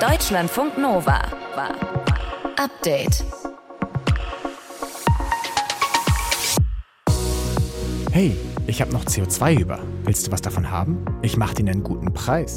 Deutschlandfunk Nova. Update. Hey, ich habe noch CO2 über. Willst du was davon haben? Ich mache dir einen guten Preis.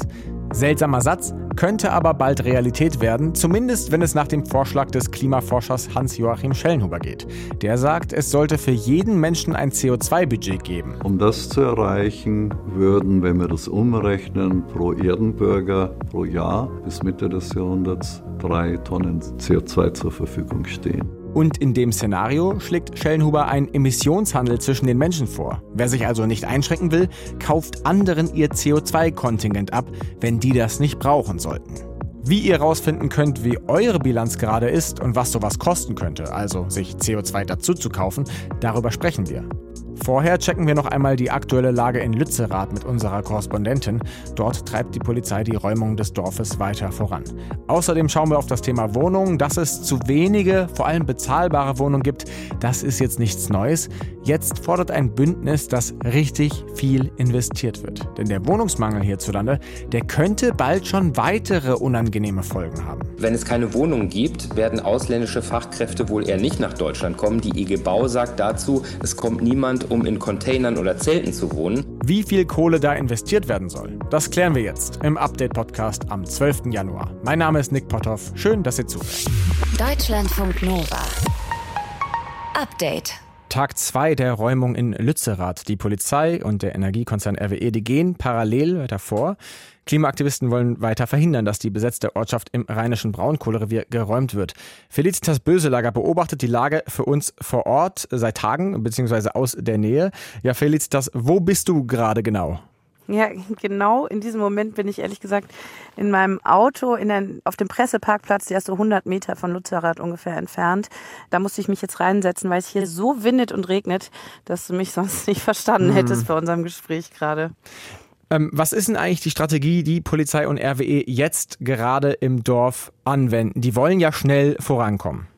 Seltsamer Satz, könnte aber bald Realität werden, zumindest wenn es nach dem Vorschlag des Klimaforschers Hans-Joachim Schellenhuber geht. Der sagt, es sollte für jeden Menschen ein CO2-Budget geben. Um das zu erreichen, würden, wenn wir das umrechnen, pro Erdenbürger pro Jahr bis Mitte des Jahrhunderts drei Tonnen CO2 zur Verfügung stehen. Und in dem Szenario schlägt Schellenhuber einen Emissionshandel zwischen den Menschen vor. Wer sich also nicht einschränken will, kauft anderen ihr CO2-Kontingent ab, wenn die das nicht brauchen sollten. Wie ihr herausfinden könnt, wie eure Bilanz gerade ist und was sowas kosten könnte, also sich CO2 dazu zu kaufen, darüber sprechen wir. Vorher checken wir noch einmal die aktuelle Lage in Lützerath mit unserer Korrespondentin. Dort treibt die Polizei die Räumung des Dorfes weiter voran. Außerdem schauen wir auf das Thema Wohnungen. Dass es zu wenige, vor allem bezahlbare Wohnungen gibt, das ist jetzt nichts Neues. Jetzt fordert ein Bündnis, dass richtig viel investiert wird. Denn der Wohnungsmangel hierzulande, der könnte bald schon weitere unangenehme Folgen haben. Wenn es keine Wohnungen gibt, werden ausländische Fachkräfte wohl eher nicht nach Deutschland kommen. Die IG Bau sagt dazu, es kommt niemand, um in Containern oder Zelten zu wohnen. Wie viel Kohle da investiert werden soll, das klären wir jetzt im Update-Podcast am 12. Januar. Mein Name ist Nick Potthoff. Schön, dass ihr zuhört. Deutschlandfunk Nova. Update. Tag 2 der Räumung in Lützerath. Die Polizei und der Energiekonzern RWE, die gehen parallel weiter vor. Klimaaktivisten wollen weiter verhindern, dass die besetzte Ortschaft im rheinischen Braunkohlerevier geräumt wird. Felicitas Böselager beobachtet die Lage für uns vor Ort seit Tagen, beziehungsweise aus der Nähe. Ja, Felicitas, wo bist du gerade genau? Ja, genau in diesem Moment bin ich ehrlich gesagt in meinem Auto in der, auf dem Presseparkplatz, der ist so 100 Meter von Lutzerat ungefähr entfernt. Da musste ich mich jetzt reinsetzen, weil es hier so windet und regnet, dass du mich sonst nicht verstanden hm. hättest bei unserem Gespräch gerade. Ähm, was ist denn eigentlich die Strategie, die Polizei und RWE jetzt gerade im Dorf anwenden? Die wollen ja schnell vorankommen.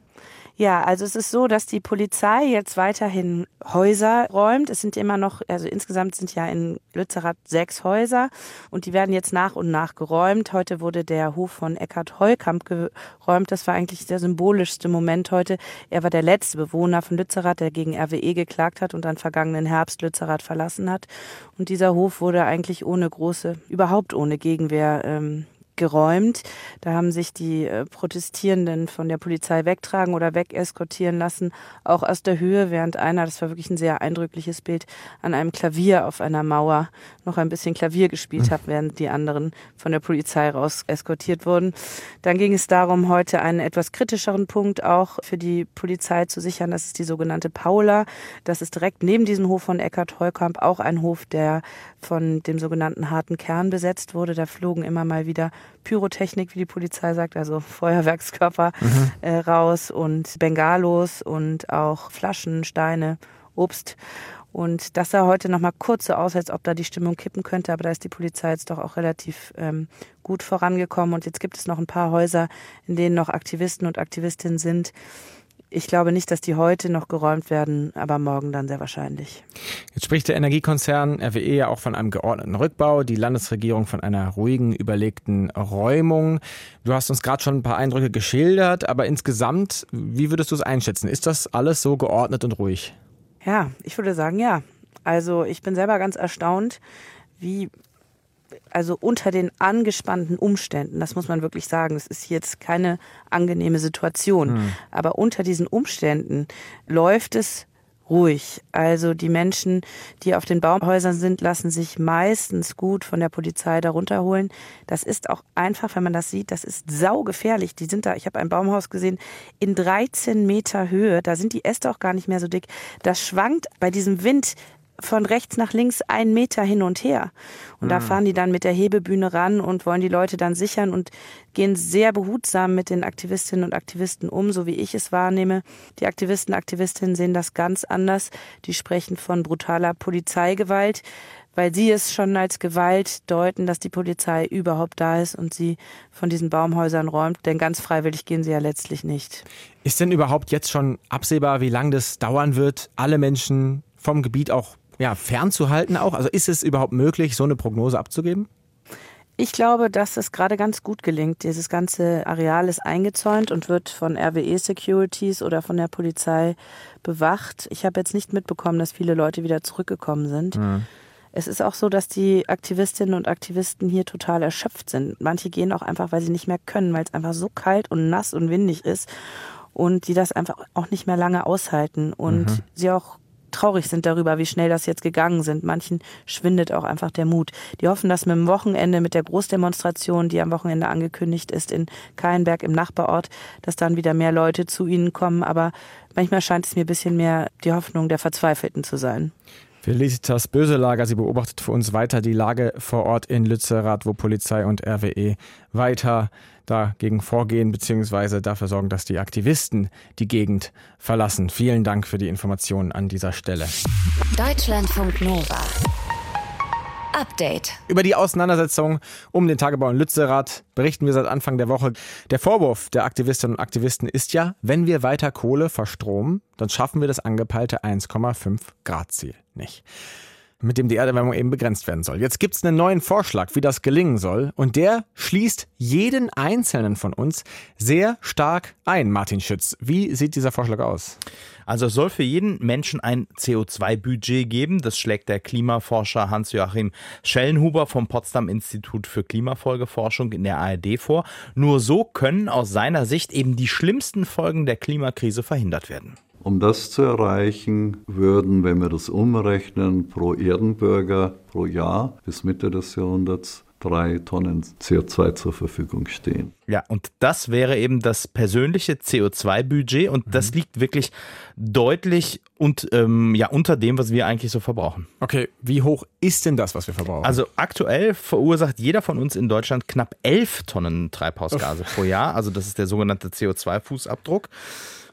Ja, also es ist so, dass die Polizei jetzt weiterhin Häuser räumt. Es sind immer noch, also insgesamt sind ja in Lützerath sechs Häuser und die werden jetzt nach und nach geräumt. Heute wurde der Hof von Eckhard Heukamp geräumt. Das war eigentlich der symbolischste Moment heute. Er war der letzte Bewohner von Lützerath, der gegen RWE geklagt hat und dann vergangenen Herbst Lützerath verlassen hat. Und dieser Hof wurde eigentlich ohne große, überhaupt ohne Gegenwehr ähm, geräumt. Da haben sich die äh, Protestierenden von der Polizei wegtragen oder wegeskortieren lassen, auch aus der Höhe, während einer, das war wirklich ein sehr eindrückliches Bild, an einem Klavier auf einer Mauer noch ein bisschen Klavier gespielt hat, während die anderen von der Polizei raus eskortiert wurden. Dann ging es darum, heute einen etwas kritischeren Punkt auch für die Polizei zu sichern. Das ist die sogenannte Paula. Das ist direkt neben diesem Hof von Eckhard Heukamp auch ein Hof, der von dem sogenannten harten Kern besetzt wurde. Da flogen immer mal wieder Pyrotechnik, wie die Polizei sagt, also Feuerwerkskörper mhm. äh, raus und Bengalos und auch Flaschen, Steine, Obst. Und das sah heute nochmal kurz so aus, als ob da die Stimmung kippen könnte, aber da ist die Polizei jetzt doch auch relativ ähm, gut vorangekommen. Und jetzt gibt es noch ein paar Häuser, in denen noch Aktivisten und Aktivistinnen sind. Ich glaube nicht, dass die heute noch geräumt werden, aber morgen dann sehr wahrscheinlich. Jetzt spricht der Energiekonzern RWE ja auch von einem geordneten Rückbau, die Landesregierung von einer ruhigen, überlegten Räumung. Du hast uns gerade schon ein paar Eindrücke geschildert, aber insgesamt, wie würdest du es einschätzen? Ist das alles so geordnet und ruhig? Ja, ich würde sagen, ja. Also ich bin selber ganz erstaunt, wie also unter den angespannten Umständen, das muss man wirklich sagen, es ist jetzt keine angenehme Situation, mhm. aber unter diesen Umständen läuft es ruhig. Also die Menschen, die auf den Baumhäusern sind, lassen sich meistens gut von der Polizei darunter holen. Das ist auch einfach, wenn man das sieht, das ist saugefährlich. Die sind da, ich habe ein Baumhaus gesehen, in 13 Meter Höhe, da sind die Äste auch gar nicht mehr so dick. Das schwankt bei diesem Wind von rechts nach links einen Meter hin und her. Und mhm. da fahren die dann mit der Hebebühne ran und wollen die Leute dann sichern und gehen sehr behutsam mit den Aktivistinnen und Aktivisten um, so wie ich es wahrnehme. Die Aktivisten, Aktivistinnen sehen das ganz anders. Die sprechen von brutaler Polizeigewalt, weil sie es schon als Gewalt deuten, dass die Polizei überhaupt da ist und sie von diesen Baumhäusern räumt. Denn ganz freiwillig gehen sie ja letztlich nicht. Ist denn überhaupt jetzt schon absehbar, wie lange das dauern wird, alle Menschen vom Gebiet auch ja, fernzuhalten auch? Also ist es überhaupt möglich, so eine Prognose abzugeben? Ich glaube, dass es gerade ganz gut gelingt. Dieses ganze Areal ist eingezäunt und wird von RWE Securities oder von der Polizei bewacht. Ich habe jetzt nicht mitbekommen, dass viele Leute wieder zurückgekommen sind. Mhm. Es ist auch so, dass die Aktivistinnen und Aktivisten hier total erschöpft sind. Manche gehen auch einfach, weil sie nicht mehr können, weil es einfach so kalt und nass und windig ist und die das einfach auch nicht mehr lange aushalten und mhm. sie auch traurig sind darüber, wie schnell das jetzt gegangen sind. Manchen schwindet auch einfach der Mut. Die hoffen, dass mit dem Wochenende, mit der Großdemonstration, die am Wochenende angekündigt ist in Keilenberg im Nachbarort, dass dann wieder mehr Leute zu ihnen kommen. Aber manchmal scheint es mir ein bisschen mehr die Hoffnung der Verzweifelten zu sein. Felicitas Böselager, sie beobachtet für uns weiter die Lage vor Ort in Lützerath, wo Polizei und RWE weiter dagegen vorgehen bzw. dafür sorgen, dass die Aktivisten die Gegend verlassen. Vielen Dank für die Informationen an dieser Stelle. Deutschlandfunk Nova. Update. Über die Auseinandersetzung um den Tagebau in Lützerath berichten wir seit Anfang der Woche. Der Vorwurf der Aktivistinnen und Aktivisten ist ja, wenn wir weiter Kohle verstromen, dann schaffen wir das angepeilte 1,5 Grad Ziel nicht mit dem die Erderwärmung eben begrenzt werden soll. Jetzt gibt es einen neuen Vorschlag, wie das gelingen soll, und der schließt jeden einzelnen von uns sehr stark ein. Martin Schütz, wie sieht dieser Vorschlag aus? Also es soll für jeden Menschen ein CO2-Budget geben. Das schlägt der Klimaforscher Hans-Joachim Schellenhuber vom Potsdam Institut für Klimafolgeforschung in der ARD vor. Nur so können aus seiner Sicht eben die schlimmsten Folgen der Klimakrise verhindert werden. Um das zu erreichen, würden, wenn wir das umrechnen, pro Erdenbürger pro Jahr bis Mitte des Jahrhunderts drei Tonnen CO2 zur Verfügung stehen. Ja, und das wäre eben das persönliche CO2-Budget und mhm. das liegt wirklich deutlich und ähm, ja unter dem, was wir eigentlich so verbrauchen. Okay, wie hoch ist denn das, was wir verbrauchen? Also aktuell verursacht jeder von uns in Deutschland knapp elf Tonnen Treibhausgase Uff. pro Jahr. Also das ist der sogenannte CO2-Fußabdruck.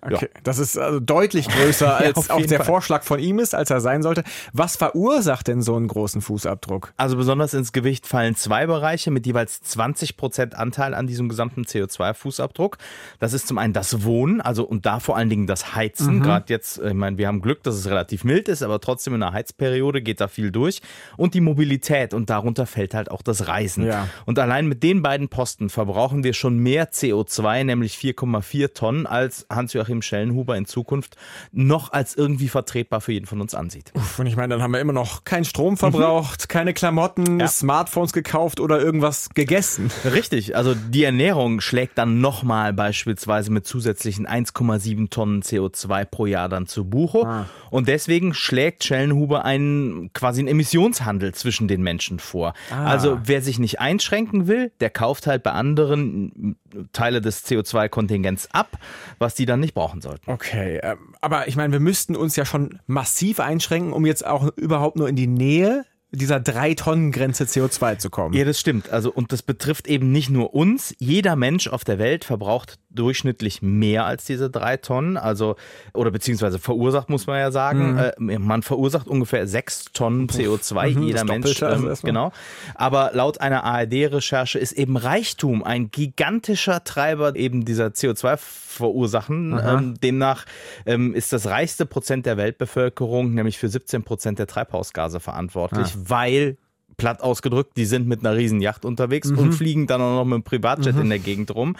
Okay, ja. das ist also deutlich größer, als ja, auch der Fall. Vorschlag von ihm ist, als er sein sollte. Was verursacht denn so einen großen Fußabdruck? Also besonders ins Gewicht fallen zwei Bereiche mit jeweils 20 Prozent Anteil an diesem gesamten CO2-Fußabdruck. Das ist zum einen das Wohnen, also und da vor allen Dingen das Heizen. Mhm. Gerade jetzt, ich meine, wir haben Glück, dass es relativ mild ist, aber trotzdem in der Heizperiode geht da viel durch. Und die Mobilität und darunter fällt halt auch das Reisen. Ja. Und allein mit den beiden Posten verbrauchen wir schon mehr CO2, nämlich 4,4 Tonnen, als Hans-Joachim Joachim Schellenhuber in Zukunft noch als irgendwie vertretbar für jeden von uns ansieht. Uff, und ich meine, dann haben wir immer noch keinen Strom verbraucht, mhm. keine Klamotten, ja. Smartphones gekauft oder irgendwas gegessen. Richtig, also die Ernährung schlägt dann nochmal beispielsweise mit zusätzlichen 1,7 Tonnen CO2 pro Jahr dann zu Buche. Ah. Und deswegen schlägt Schellenhuber einen quasi einen Emissionshandel zwischen den Menschen vor. Ah. Also wer sich nicht einschränken will, der kauft halt bei anderen Teile des CO2-Kontingents ab, was die dann nicht brauchen sollten. Okay, ähm, aber ich meine, wir müssten uns ja schon massiv einschränken, um jetzt auch überhaupt nur in die Nähe dieser drei Tonnen Grenze CO2 zu kommen. Ja, das stimmt. Also und das betrifft eben nicht nur uns. Jeder Mensch auf der Welt verbraucht durchschnittlich mehr als diese drei Tonnen, also oder beziehungsweise verursacht muss man ja sagen. Mhm. Äh, man verursacht ungefähr sechs Tonnen CO2 mhm, jeder Mensch. Ähm, also genau. Aber laut einer ARD-Recherche ist eben Reichtum ein gigantischer Treiber eben dieser CO2-Verursachen. Ähm, demnach ähm, ist das reichste Prozent der Weltbevölkerung, nämlich für 17 Prozent der Treibhausgase verantwortlich, ah. weil platt ausgedrückt, die sind mit einer riesen Yacht unterwegs mhm. und fliegen dann auch noch mit einem Privatjet mhm. in der Gegend rum.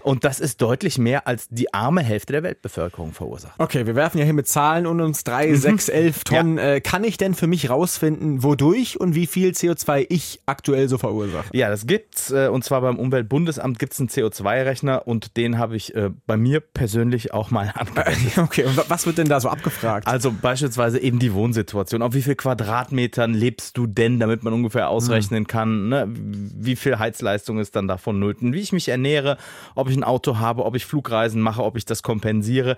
Und das ist deutlich mehr als die arme Hälfte der Weltbevölkerung verursacht. Okay, wir werfen ja hier mit Zahlen und uns drei, mhm. sechs, elf Tonnen. Ja. Äh, kann ich denn für mich rausfinden, wodurch und wie viel CO2 ich aktuell so verursache? Ja, das gibt's. Äh, und zwar beim Umweltbundesamt gibt es einen CO2-Rechner und den habe ich äh, bei mir persönlich auch mal angewendet. Okay, und was wird denn da so abgefragt? Also beispielsweise eben die Wohnsituation. Auf wie viel Quadratmetern lebst du denn, damit man ungefähr ausrechnen kann, ne, wie viel Heizleistung ist dann davon nötig, wie ich mich ernähre, ob ich ein Auto habe, ob ich Flugreisen mache, ob ich das kompensiere.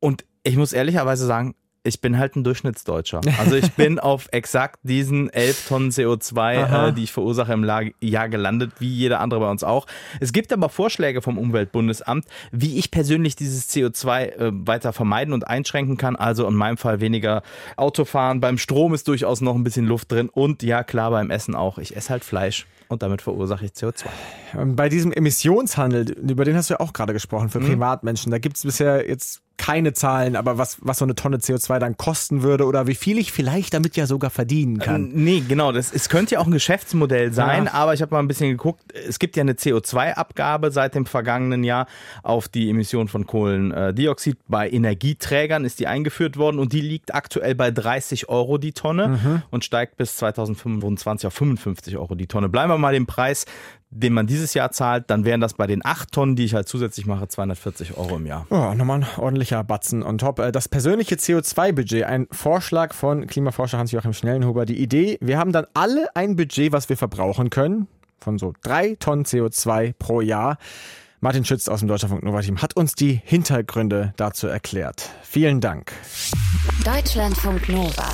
Und ich muss ehrlicherweise sagen, ich bin halt ein Durchschnittsdeutscher. Also ich bin auf exakt diesen 11 Tonnen CO2, äh, die ich verursache im Jahr gelandet, wie jeder andere bei uns auch. Es gibt aber Vorschläge vom Umweltbundesamt, wie ich persönlich dieses CO2 äh, weiter vermeiden und einschränken kann. Also in meinem Fall weniger Autofahren. Beim Strom ist durchaus noch ein bisschen Luft drin und ja klar beim Essen auch. Ich esse halt Fleisch und damit verursache ich CO2. Bei diesem Emissionshandel, über den hast du ja auch gerade gesprochen, für mhm. Privatmenschen, da gibt es bisher jetzt keine Zahlen, aber was, was so eine Tonne CO2 dann kosten würde oder wie viel ich vielleicht damit ja sogar verdienen kann. Ähm, nee, genau. Das, es könnte ja auch ein Geschäftsmodell sein, ja. aber ich habe mal ein bisschen geguckt. Es gibt ja eine CO2-Abgabe seit dem vergangenen Jahr auf die Emission von Kohlendioxid. Bei Energieträgern ist die eingeführt worden und die liegt aktuell bei 30 Euro die Tonne mhm. und steigt bis 2025 auf 55 Euro die Tonne. Bleiben wir mal dem Preis den man dieses Jahr zahlt, dann wären das bei den 8 Tonnen, die ich halt zusätzlich mache, 240 Euro im Jahr. Oh, nochmal ein ordentlicher Batzen on top. Äh, das persönliche CO2-Budget, ein Vorschlag von Klimaforscher Hans-Joachim Schnellenhuber. Die Idee, wir haben dann alle ein Budget, was wir verbrauchen können, von so 3 Tonnen CO2 pro Jahr. Martin Schütz aus dem Deutschlandfunk Nova Team hat uns die Hintergründe dazu erklärt. Vielen Dank. Deutschlandfunk Nova.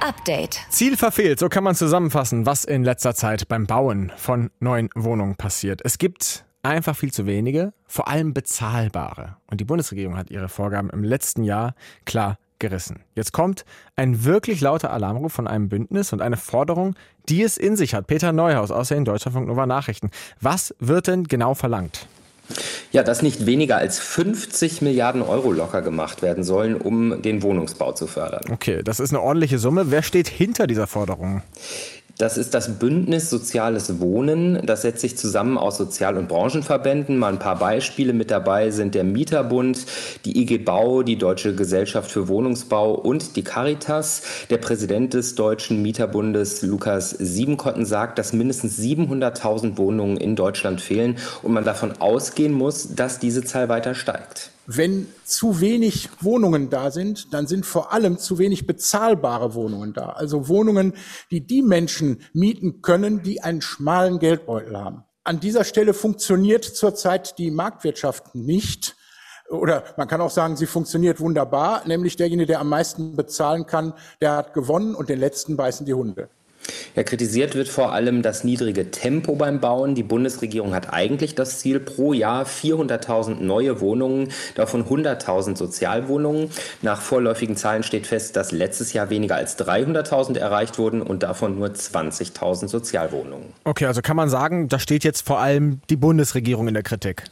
Update. Ziel verfehlt, so kann man zusammenfassen, was in letzter Zeit beim Bauen von neuen Wohnungen passiert. Es gibt einfach viel zu wenige, vor allem bezahlbare. Und die Bundesregierung hat ihre Vorgaben im letzten Jahr klar gerissen. Jetzt kommt ein wirklich lauter Alarmruf von einem Bündnis und eine Forderung, die es in sich hat. Peter Neuhaus aus den Deutschlandfunk Nova Nachrichten. Was wird denn genau verlangt? Ja, dass nicht weniger als 50 Milliarden Euro locker gemacht werden sollen, um den Wohnungsbau zu fördern. Okay, das ist eine ordentliche Summe. Wer steht hinter dieser Forderung? Das ist das Bündnis Soziales Wohnen. Das setzt sich zusammen aus Sozial- und Branchenverbänden. Mal ein paar Beispiele mit dabei sind der Mieterbund, die IG Bau, die Deutsche Gesellschaft für Wohnungsbau und die Caritas. Der Präsident des Deutschen Mieterbundes, Lukas Siebenkotten, sagt, dass mindestens 700.000 Wohnungen in Deutschland fehlen und man davon ausgehen muss, dass diese Zahl weiter steigt. Wenn zu wenig Wohnungen da sind, dann sind vor allem zu wenig bezahlbare Wohnungen da. Also Wohnungen, die die Menschen mieten können, die einen schmalen Geldbeutel haben. An dieser Stelle funktioniert zurzeit die Marktwirtschaft nicht. Oder man kann auch sagen, sie funktioniert wunderbar, nämlich derjenige, der am meisten bezahlen kann, der hat gewonnen und den letzten beißen die Hunde. Ja, kritisiert wird vor allem das niedrige Tempo beim Bauen. Die Bundesregierung hat eigentlich das Ziel, pro Jahr 400.000 neue Wohnungen, davon 100.000 Sozialwohnungen. Nach vorläufigen Zahlen steht fest, dass letztes Jahr weniger als 300.000 erreicht wurden und davon nur 20.000 Sozialwohnungen. Okay, also kann man sagen, da steht jetzt vor allem die Bundesregierung in der Kritik.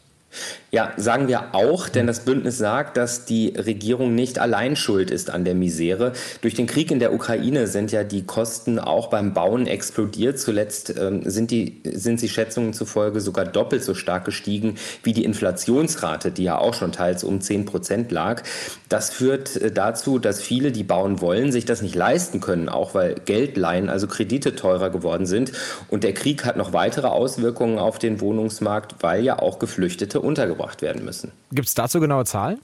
Ja, sagen wir auch, denn das Bündnis sagt, dass die Regierung nicht allein schuld ist an der Misere. Durch den Krieg in der Ukraine sind ja die Kosten auch beim Bauen explodiert. Zuletzt ähm, sind, die, sind sie Schätzungen zufolge sogar doppelt so stark gestiegen wie die Inflationsrate, die ja auch schon teils um 10 Prozent lag. Das führt äh, dazu, dass viele, die bauen wollen, sich das nicht leisten können, auch weil Geldleihen, also Kredite teurer geworden sind. Und der Krieg hat noch weitere Auswirkungen auf den Wohnungsmarkt, weil ja auch Geflüchtete untergebracht werden müssen. Gibt es dazu genaue Zahlen?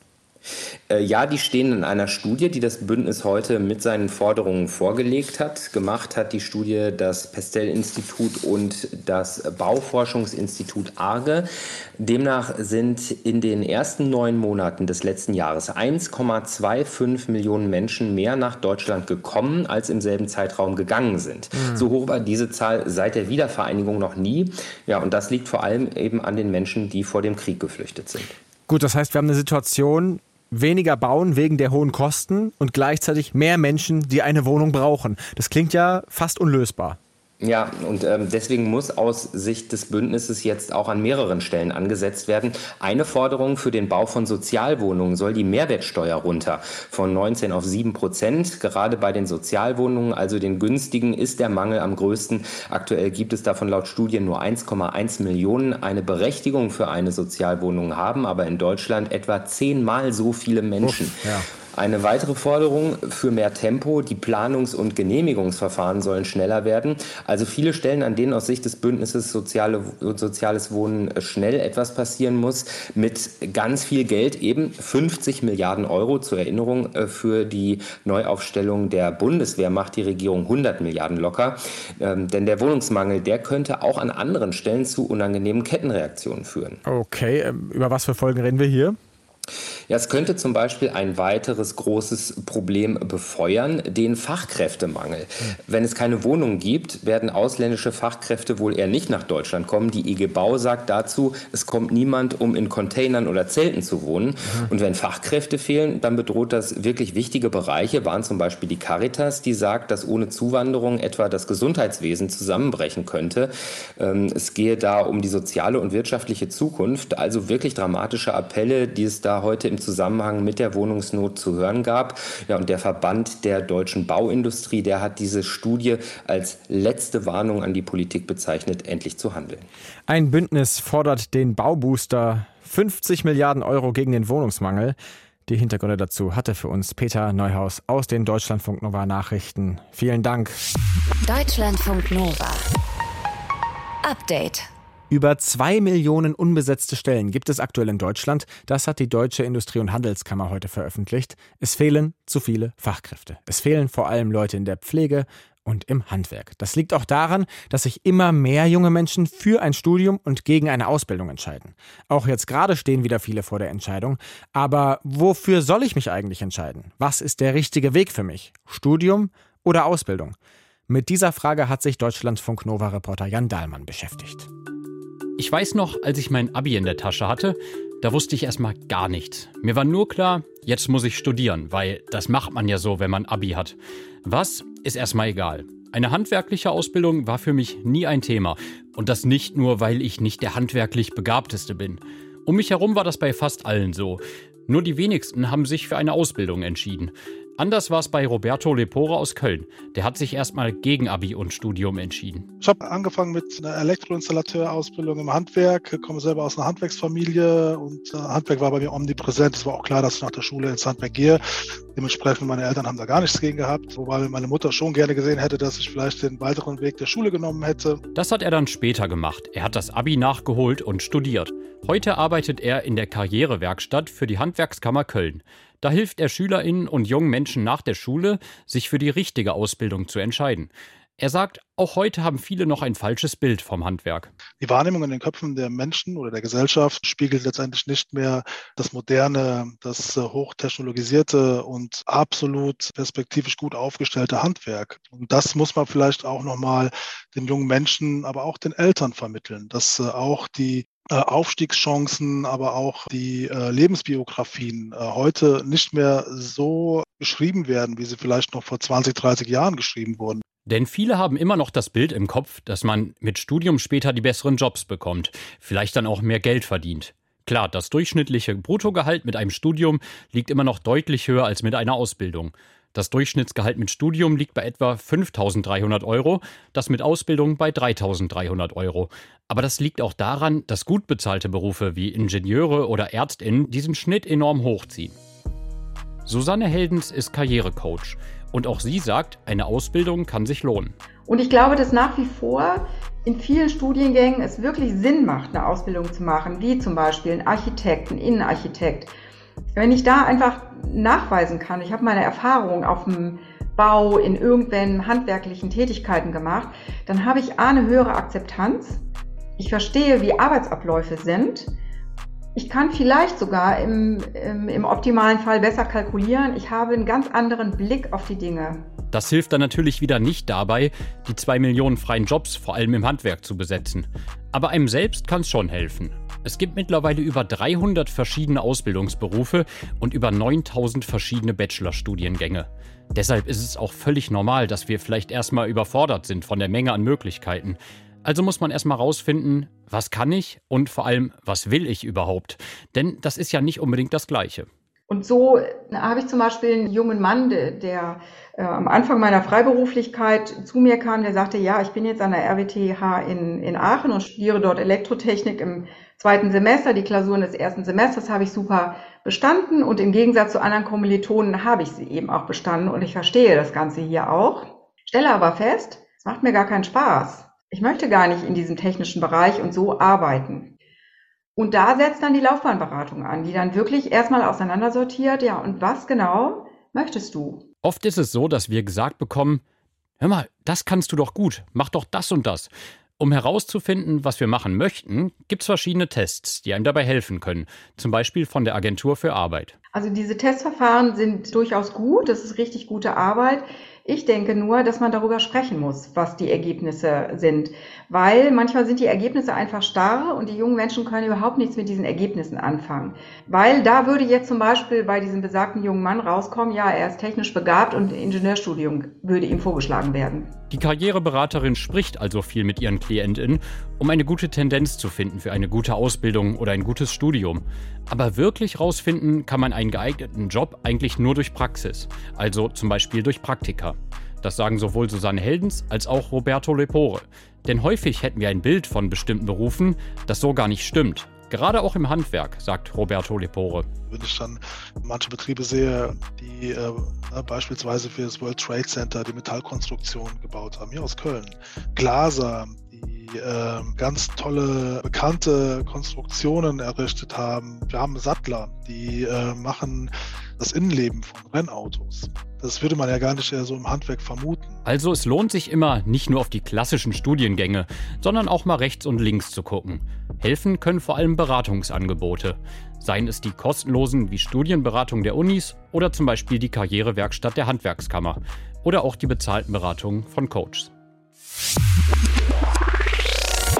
Äh, ja, die stehen in einer Studie, die das Bündnis heute mit seinen Forderungen vorgelegt hat. Gemacht hat die Studie das Pestel-Institut und das Bauforschungsinstitut Arge. Demnach sind in den ersten neun Monaten des letzten Jahres 1,25 Millionen Menschen mehr nach Deutschland gekommen, als im selben Zeitraum gegangen sind. Mhm. So hoch war diese Zahl seit der Wiedervereinigung noch nie. Ja, und das liegt vor allem eben an den Menschen, die vor dem Krieg geflüchtet sind. Gut, das heißt, wir haben eine Situation, weniger bauen wegen der hohen Kosten und gleichzeitig mehr Menschen, die eine Wohnung brauchen. Das klingt ja fast unlösbar. Ja, und ähm, deswegen muss aus Sicht des Bündnisses jetzt auch an mehreren Stellen angesetzt werden. Eine Forderung für den Bau von Sozialwohnungen soll die Mehrwertsteuer runter von 19 auf 7 Prozent. Gerade bei den Sozialwohnungen, also den günstigen, ist der Mangel am größten. Aktuell gibt es davon laut Studien nur 1,1 Millionen. Eine Berechtigung für eine Sozialwohnung haben aber in Deutschland etwa zehnmal so viele Menschen. Uff, ja. Eine weitere Forderung für mehr Tempo, die Planungs- und Genehmigungsverfahren sollen schneller werden. Also viele Stellen, an denen aus Sicht des Bündnisses Soziale, Soziales Wohnen schnell etwas passieren muss, mit ganz viel Geld, eben 50 Milliarden Euro zur Erinnerung äh, für die Neuaufstellung der Bundeswehr macht die Regierung 100 Milliarden locker. Ähm, denn der Wohnungsmangel, der könnte auch an anderen Stellen zu unangenehmen Kettenreaktionen führen. Okay, ähm, über was für Folgen reden wir hier? Ja, es könnte zum Beispiel ein weiteres großes Problem befeuern, den Fachkräftemangel. Wenn es keine Wohnungen gibt, werden ausländische Fachkräfte wohl eher nicht nach Deutschland kommen. Die IG Bau sagt dazu, es kommt niemand, um in Containern oder Zelten zu wohnen. Und wenn Fachkräfte fehlen, dann bedroht das wirklich wichtige Bereiche, waren zum Beispiel die Caritas, die sagt, dass ohne Zuwanderung etwa das Gesundheitswesen zusammenbrechen könnte. Ähm, es gehe da um die soziale und wirtschaftliche Zukunft, also wirklich dramatische Appelle, die es da da heute im Zusammenhang mit der Wohnungsnot zu hören gab. Ja, und der Verband der deutschen Bauindustrie, der hat diese Studie als letzte Warnung an die Politik bezeichnet, endlich zu handeln. Ein Bündnis fordert den Baubooster 50 Milliarden Euro gegen den Wohnungsmangel. Die Hintergründe dazu hatte für uns Peter Neuhaus aus den Deutschlandfunk Nova Nachrichten. Vielen Dank. Deutschlandfunk Nova. Update. Über zwei Millionen unbesetzte Stellen gibt es aktuell in Deutschland. Das hat die Deutsche Industrie- und Handelskammer heute veröffentlicht. Es fehlen zu viele Fachkräfte. Es fehlen vor allem Leute in der Pflege, und im Handwerk. Das liegt auch daran, dass sich immer mehr junge Menschen für ein Studium und gegen eine Ausbildung entscheiden. Auch jetzt gerade stehen wieder viele vor der Entscheidung. Aber wofür soll ich mich eigentlich entscheiden? Was ist der richtige Weg für mich? Studium oder Ausbildung? Mit dieser Frage hat sich Deutschlandfunk Nova-Reporter Jan Dahlmann beschäftigt. Ich weiß noch, als ich mein Abi in der Tasche hatte, da wusste ich erstmal gar nichts. Mir war nur klar, jetzt muss ich studieren, weil das macht man ja so, wenn man Abi hat. Was ist erstmal egal. Eine handwerkliche Ausbildung war für mich nie ein Thema. Und das nicht nur, weil ich nicht der handwerklich Begabteste bin. Um mich herum war das bei fast allen so. Nur die wenigsten haben sich für eine Ausbildung entschieden. Anders war es bei Roberto Lepore aus Köln. Der hat sich erstmal gegen Abi und Studium entschieden. Ich habe angefangen mit einer Elektroinstallateurausbildung im Handwerk, komme selber aus einer Handwerksfamilie und äh, Handwerk war bei mir omnipräsent. Es war auch klar, dass ich nach der Schule ins Handwerk gehe. Dementsprechend meine Eltern haben da gar nichts gegen gehabt, wobei meine Mutter schon gerne gesehen hätte, dass ich vielleicht den weiteren Weg der Schule genommen hätte. Das hat er dann später gemacht. Er hat das Abi nachgeholt und studiert. Heute arbeitet er in der Karrierewerkstatt für die Handwerkskammer Köln. Da hilft er SchülerInnen und jungen Menschen nach der Schule, sich für die richtige Ausbildung zu entscheiden. Er sagt, auch heute haben viele noch ein falsches Bild vom Handwerk. Die Wahrnehmung in den Köpfen der Menschen oder der Gesellschaft spiegelt letztendlich nicht mehr das moderne, das äh, hochtechnologisierte und absolut perspektivisch gut aufgestellte Handwerk. Und das muss man vielleicht auch nochmal den jungen Menschen, aber auch den Eltern vermitteln, dass äh, auch die Aufstiegschancen, aber auch die äh, Lebensbiografien äh, heute nicht mehr so geschrieben werden, wie sie vielleicht noch vor 20, 30 Jahren geschrieben wurden. Denn viele haben immer noch das Bild im Kopf, dass man mit Studium später die besseren Jobs bekommt, vielleicht dann auch mehr Geld verdient. Klar, das durchschnittliche Bruttogehalt mit einem Studium liegt immer noch deutlich höher als mit einer Ausbildung. Das Durchschnittsgehalt mit Studium liegt bei etwa 5.300 Euro, das mit Ausbildung bei 3.300 Euro. Aber das liegt auch daran, dass gut bezahlte Berufe wie Ingenieure oder Ärztinnen diesen Schnitt enorm hochziehen. Susanne Heldens ist Karrierecoach und auch sie sagt, eine Ausbildung kann sich lohnen. Und ich glaube, dass nach wie vor in vielen Studiengängen es wirklich Sinn macht, eine Ausbildung zu machen, wie zum Beispiel ein Architekt, ein Innenarchitekt. Wenn ich da einfach nachweisen kann, ich habe meine Erfahrung auf dem Bau in irgendwelchen handwerklichen Tätigkeiten gemacht, dann habe ich A, eine höhere Akzeptanz. Ich verstehe, wie Arbeitsabläufe sind. Ich kann vielleicht sogar im, im, im, optimalen Fall besser kalkulieren. Ich habe einen ganz anderen Blick auf die Dinge. Das hilft dann natürlich wieder nicht dabei, die zwei Millionen freien Jobs vor allem im Handwerk zu besetzen. Aber einem selbst kann es schon helfen. Es gibt mittlerweile über 300 verschiedene Ausbildungsberufe und über 9000 verschiedene Bachelorstudiengänge. Deshalb ist es auch völlig normal, dass wir vielleicht erstmal überfordert sind von der Menge an Möglichkeiten. Also muss man erstmal rausfinden, was kann ich und vor allem, was will ich überhaupt? Denn das ist ja nicht unbedingt das Gleiche. Und so habe ich zum Beispiel einen jungen Mann, der, der äh, am Anfang meiner Freiberuflichkeit zu mir kam, der sagte, ja, ich bin jetzt an der RWTH in, in Aachen und studiere dort Elektrotechnik im zweiten Semester. Die Klausuren des ersten Semesters habe ich super bestanden und im Gegensatz zu anderen Kommilitonen habe ich sie eben auch bestanden und ich verstehe das Ganze hier auch. Stelle aber fest, es macht mir gar keinen Spaß. Ich möchte gar nicht in diesem technischen Bereich und so arbeiten. Und da setzt dann die Laufbahnberatung an, die dann wirklich erstmal auseinandersortiert, ja, und was genau möchtest du? Oft ist es so, dass wir gesagt bekommen, hör mal, das kannst du doch gut, mach doch das und das. Um herauszufinden, was wir machen möchten, gibt es verschiedene Tests, die einem dabei helfen können, zum Beispiel von der Agentur für Arbeit. Also diese Testverfahren sind durchaus gut, das ist richtig gute Arbeit. Ich denke nur, dass man darüber sprechen muss, was die Ergebnisse sind, weil manchmal sind die Ergebnisse einfach starr und die jungen Menschen können überhaupt nichts mit diesen Ergebnissen anfangen. Weil da würde jetzt zum Beispiel bei diesem besagten jungen Mann rauskommen, ja, er ist technisch begabt und Ingenieurstudium würde ihm vorgeschlagen werden. Die Karriereberaterin spricht also viel mit ihren KlientInnen, um eine gute Tendenz zu finden für eine gute Ausbildung oder ein gutes Studium. Aber wirklich rausfinden kann man einen geeigneten Job eigentlich nur durch Praxis, also zum Beispiel durch Praktika. Das sagen sowohl Susanne Heldens als auch Roberto Lepore. Denn häufig hätten wir ein Bild von bestimmten Berufen, das so gar nicht stimmt. Gerade auch im Handwerk, sagt Roberto Lepore. Wenn ich dann manche Betriebe sehe, die äh, beispielsweise für das World Trade Center die Metallkonstruktion gebaut haben, hier aus Köln, Glaser, die äh, ganz tolle, bekannte Konstruktionen errichtet haben. Wir haben Sattler, die äh, machen das Innenleben von Rennautos. Das würde man ja gar nicht so im Handwerk vermuten. Also es lohnt sich immer, nicht nur auf die klassischen Studiengänge, sondern auch mal rechts und links zu gucken. Helfen können vor allem Beratungsangebote. Seien es die kostenlosen wie Studienberatung der Unis oder zum Beispiel die Karrierewerkstatt der Handwerkskammer oder auch die bezahlten Beratungen von Coaches.